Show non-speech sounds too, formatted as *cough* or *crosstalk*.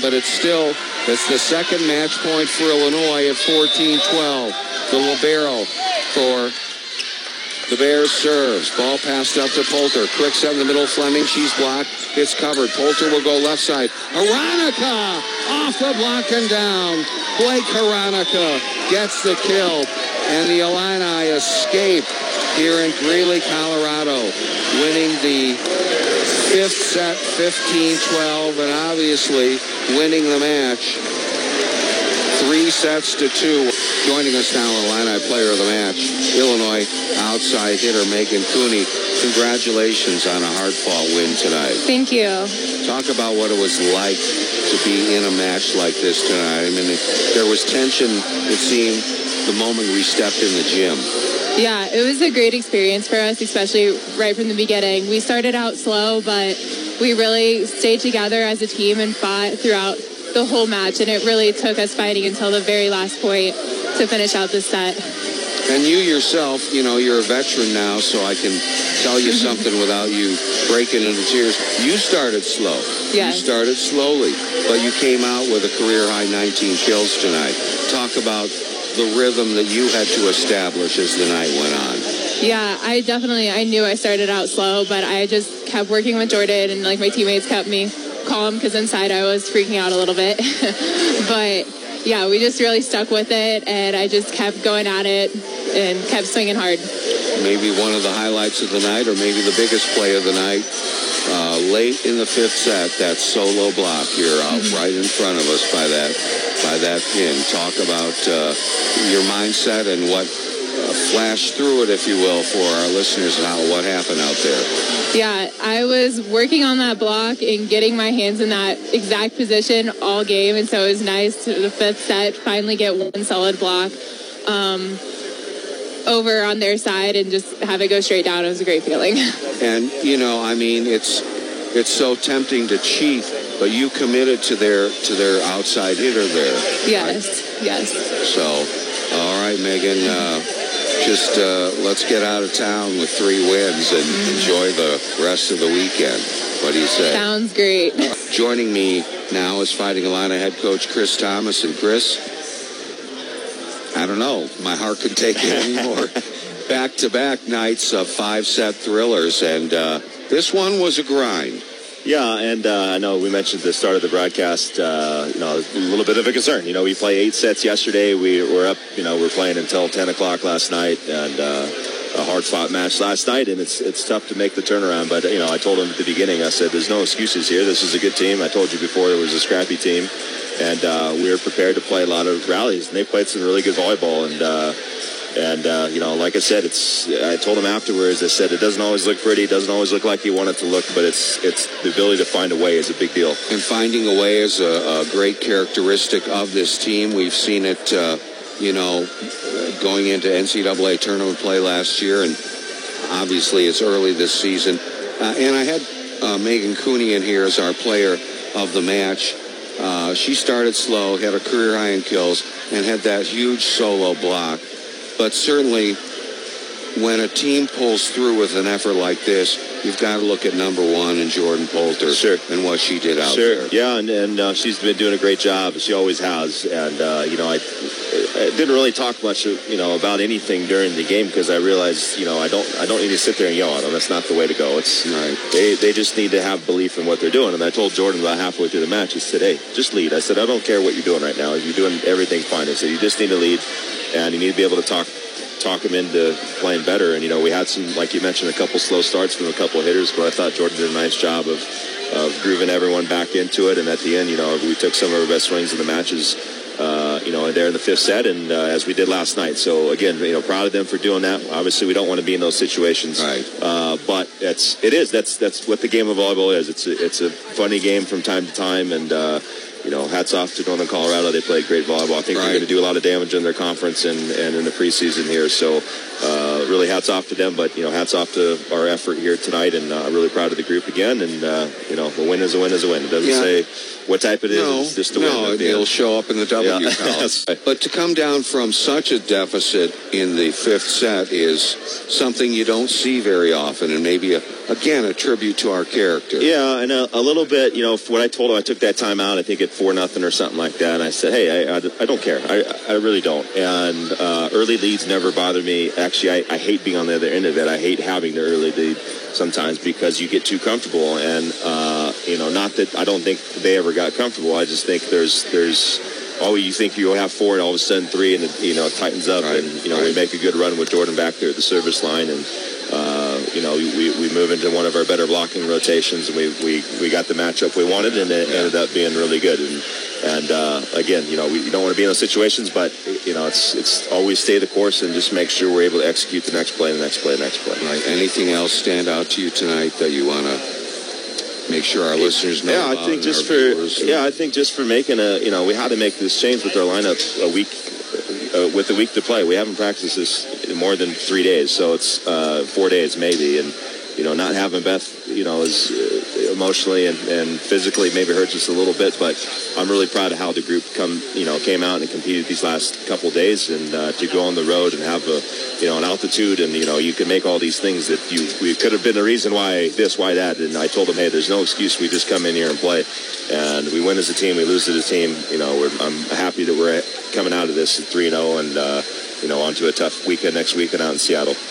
but it's still it's the second match point for Illinois at 14-12. The libero for the Bears serves. Ball passed up to Poulter. Quick set in the middle. Fleming. She's blocked. It's covered. Poulter will go left side. Hranicka off the block and down. Blayke Hranicka gets the kill. And the Illini escape here in Greeley, Colorado, winning the fifth set 15-12 and obviously winning the match three sets to two. Joining us now, Illini player of the match, Illinois outside hitter Megan Cooney. Congratulations on a hard-fought win tonight. Thank you. Talk about what it was like to be in a match like this tonight. I mean, there was tension, it seemed, the moment we stepped in the gym. Yeah, it was a great experience for us, especially right from the beginning. We started out slow, but we really stayed together as a team and fought throughout the whole match, and it really took us fighting until the very last point to finish out the set. And you yourself, you know, you're a veteran now, so I can tell you *laughs* something without you breaking into tears. You started slow. Yes. You started slowly, but you came out with a career high 19 kills tonight. Talk about the rhythm that you had to establish as the night went on. Yeah, I definitely I knew I started out slow, but I just kept working with Jordan and like my teammates kept me calm because inside I was freaking out a little bit. *laughs* but yeah, we just really stuck with it and I just kept going at it and kept swinging hard. Maybe one of the highlights of the night or maybe the biggest play of the night. Uh, late in the fifth set, that solo block here out mm-hmm. right in front of us by that by that pin. Talk about uh, your mindset and what uh, flash through it, if you will, for our listeners and how what happened out there. Yeah, I was working on that block and getting my hands in that exact position all game, and so it was nice to the fifth set finally get one solid block. Um, over on their side and just have it go straight down. It was a great feeling. *laughs* And you know, I mean, it's it's so tempting to cheat, but you committed to their to their outside hitter there. Yes, right? yes. So, all right, Megan. Uh, just uh, let's get out of town with three wins and mm-hmm. enjoy the rest of the weekend. What do you say? Sounds great. Joining me now is Fighting Illini head coach Chris Tamas. And Chris, don't know, my heart can take it anymore. back to back nights of five set thrillers. And uh, this one was a grind. Yeah, and uh, I know we mentioned at the start of the broadcast, uh, you know, a little bit of a concern. You know, we played eight sets yesterday. We were up, you know, we are playing until 10 o'clock last night, and uh, a hard fought match last night, and it's it's tough to make the turnaround. But you know, I told them at the beginning, I said, "There's no excuses here. This is a good team." I told you before it was a scrappy team, and uh, we were prepared to play a lot of rallies, and they played some really good volleyball, and uh, and uh, you know, like I said, it's. I told him afterwards. I said it doesn't always look pretty. It doesn't always look like you want it to look, but it's it's the ability to find a way is a big deal. And finding a way is a, a great characteristic of this team. We've seen it, uh, you know, going into NCAA tournament play last year, and obviously it's early this season. Uh, and I had uh, Megan Cooney in here as our player of the match. Uh, she started slow, had a career high in kills, and had that huge solo block but certainly, when a team pulls through with an effort like this, you've got to look at number one and Jordan Poulter sure. and what she did out sure. there. Yeah, and, and uh, she's been doing a great job. She always has. And, uh, you know, I, I, didn't really talk much, you know, about anything during the game because I realized, you know, I don't I don't need to sit there and yell at them. That's not the way to go. It's right. they, they just need to have belief in what they're doing. And I told Jordan about halfway through the match, he said, hey, just lead. I said, I don't care what you're doing right now. You're doing everything fine. I said, you just need to lead and you need to be able to talk talk him into playing better. And you know, we had some, like you mentioned, a couple slow starts from a couple of hitters, but I thought Jordan did a nice job of of grooving everyone back into it. And at the end, you know, we took some of our best swings in the matches. Uh, you know, there in the fifth set, and uh, as we did last night. So again, you know, proud of them for doing that. Obviously, we don't want to be in those situations, right? Uh, but it's it is that's that's what the game of volleyball is. It's a, it's a funny game from time to time, and uh, you know, hats off to Northern Colorado. They played great volleyball. I think right. they're going to do a lot of damage in their conference and, and in the preseason here. So, uh, really hats off to them. But you know, hats off to our effort here tonight, and uh, I'm really proud of the group again. And uh, you know, a win is a win is a win. It doesn't Yeah. say what type it is. No, it's just a no, win. it'll show up in the W Yeah, *laughs* right. But to come down from such a deficit in the fifth set is something you don't see very often, and maybe a, again a tribute to our character. Yeah, and a, a little bit, you know, what I told him, I took that time out, I think at 4 nothing or something like that. And I said, hey, I, I, I don't care. I, I really don't. And uh, early leads never bother me. Actually, I, I hate being on the other end of it. I hate having the early lead sometimes because you get too comfortable. And, uh, you know, not that I don't think they ever got comfortable. I just think there's, there's, oh, you think you'll have four and all of a sudden three and, it, you know, it tightens up. Right, and, you know, we make a good run with Jordan back there at the service line. And, uh, you know, we, we move into one of our better blocking rotations, and we, we, we got the matchup we wanted, and it ended up being really good. And and uh, again, you know, we you don't want to be in those situations, but you know, it's it's always stay the course and just make sure we're able to execute the next play, the next play, the next play. Right. Anything else stand out to you tonight that you want to make sure our listeners know? Yeah, I think just for yeah, I think just for making a you know we had to make this change with our lineup a week uh, with a week to play. We haven't practiced this in more than three days, so it's uh, four days maybe, and you know not having Beth you know is emotionally and, and physically maybe hurts us a little bit, but I'm really proud of how the group come you know came out and competed these last couple days, and uh, to go on the road and have a you know an altitude, and you know you can make all these things that you we could have been the reason why this, why that, and I told them, hey, there's no excuse. We just come in here and play, and we win as a team, we lose as a team. You know, I'm happy that we're coming out of this at three and zero, and uh, you know onto a tough weekend next weekend out in Seattle.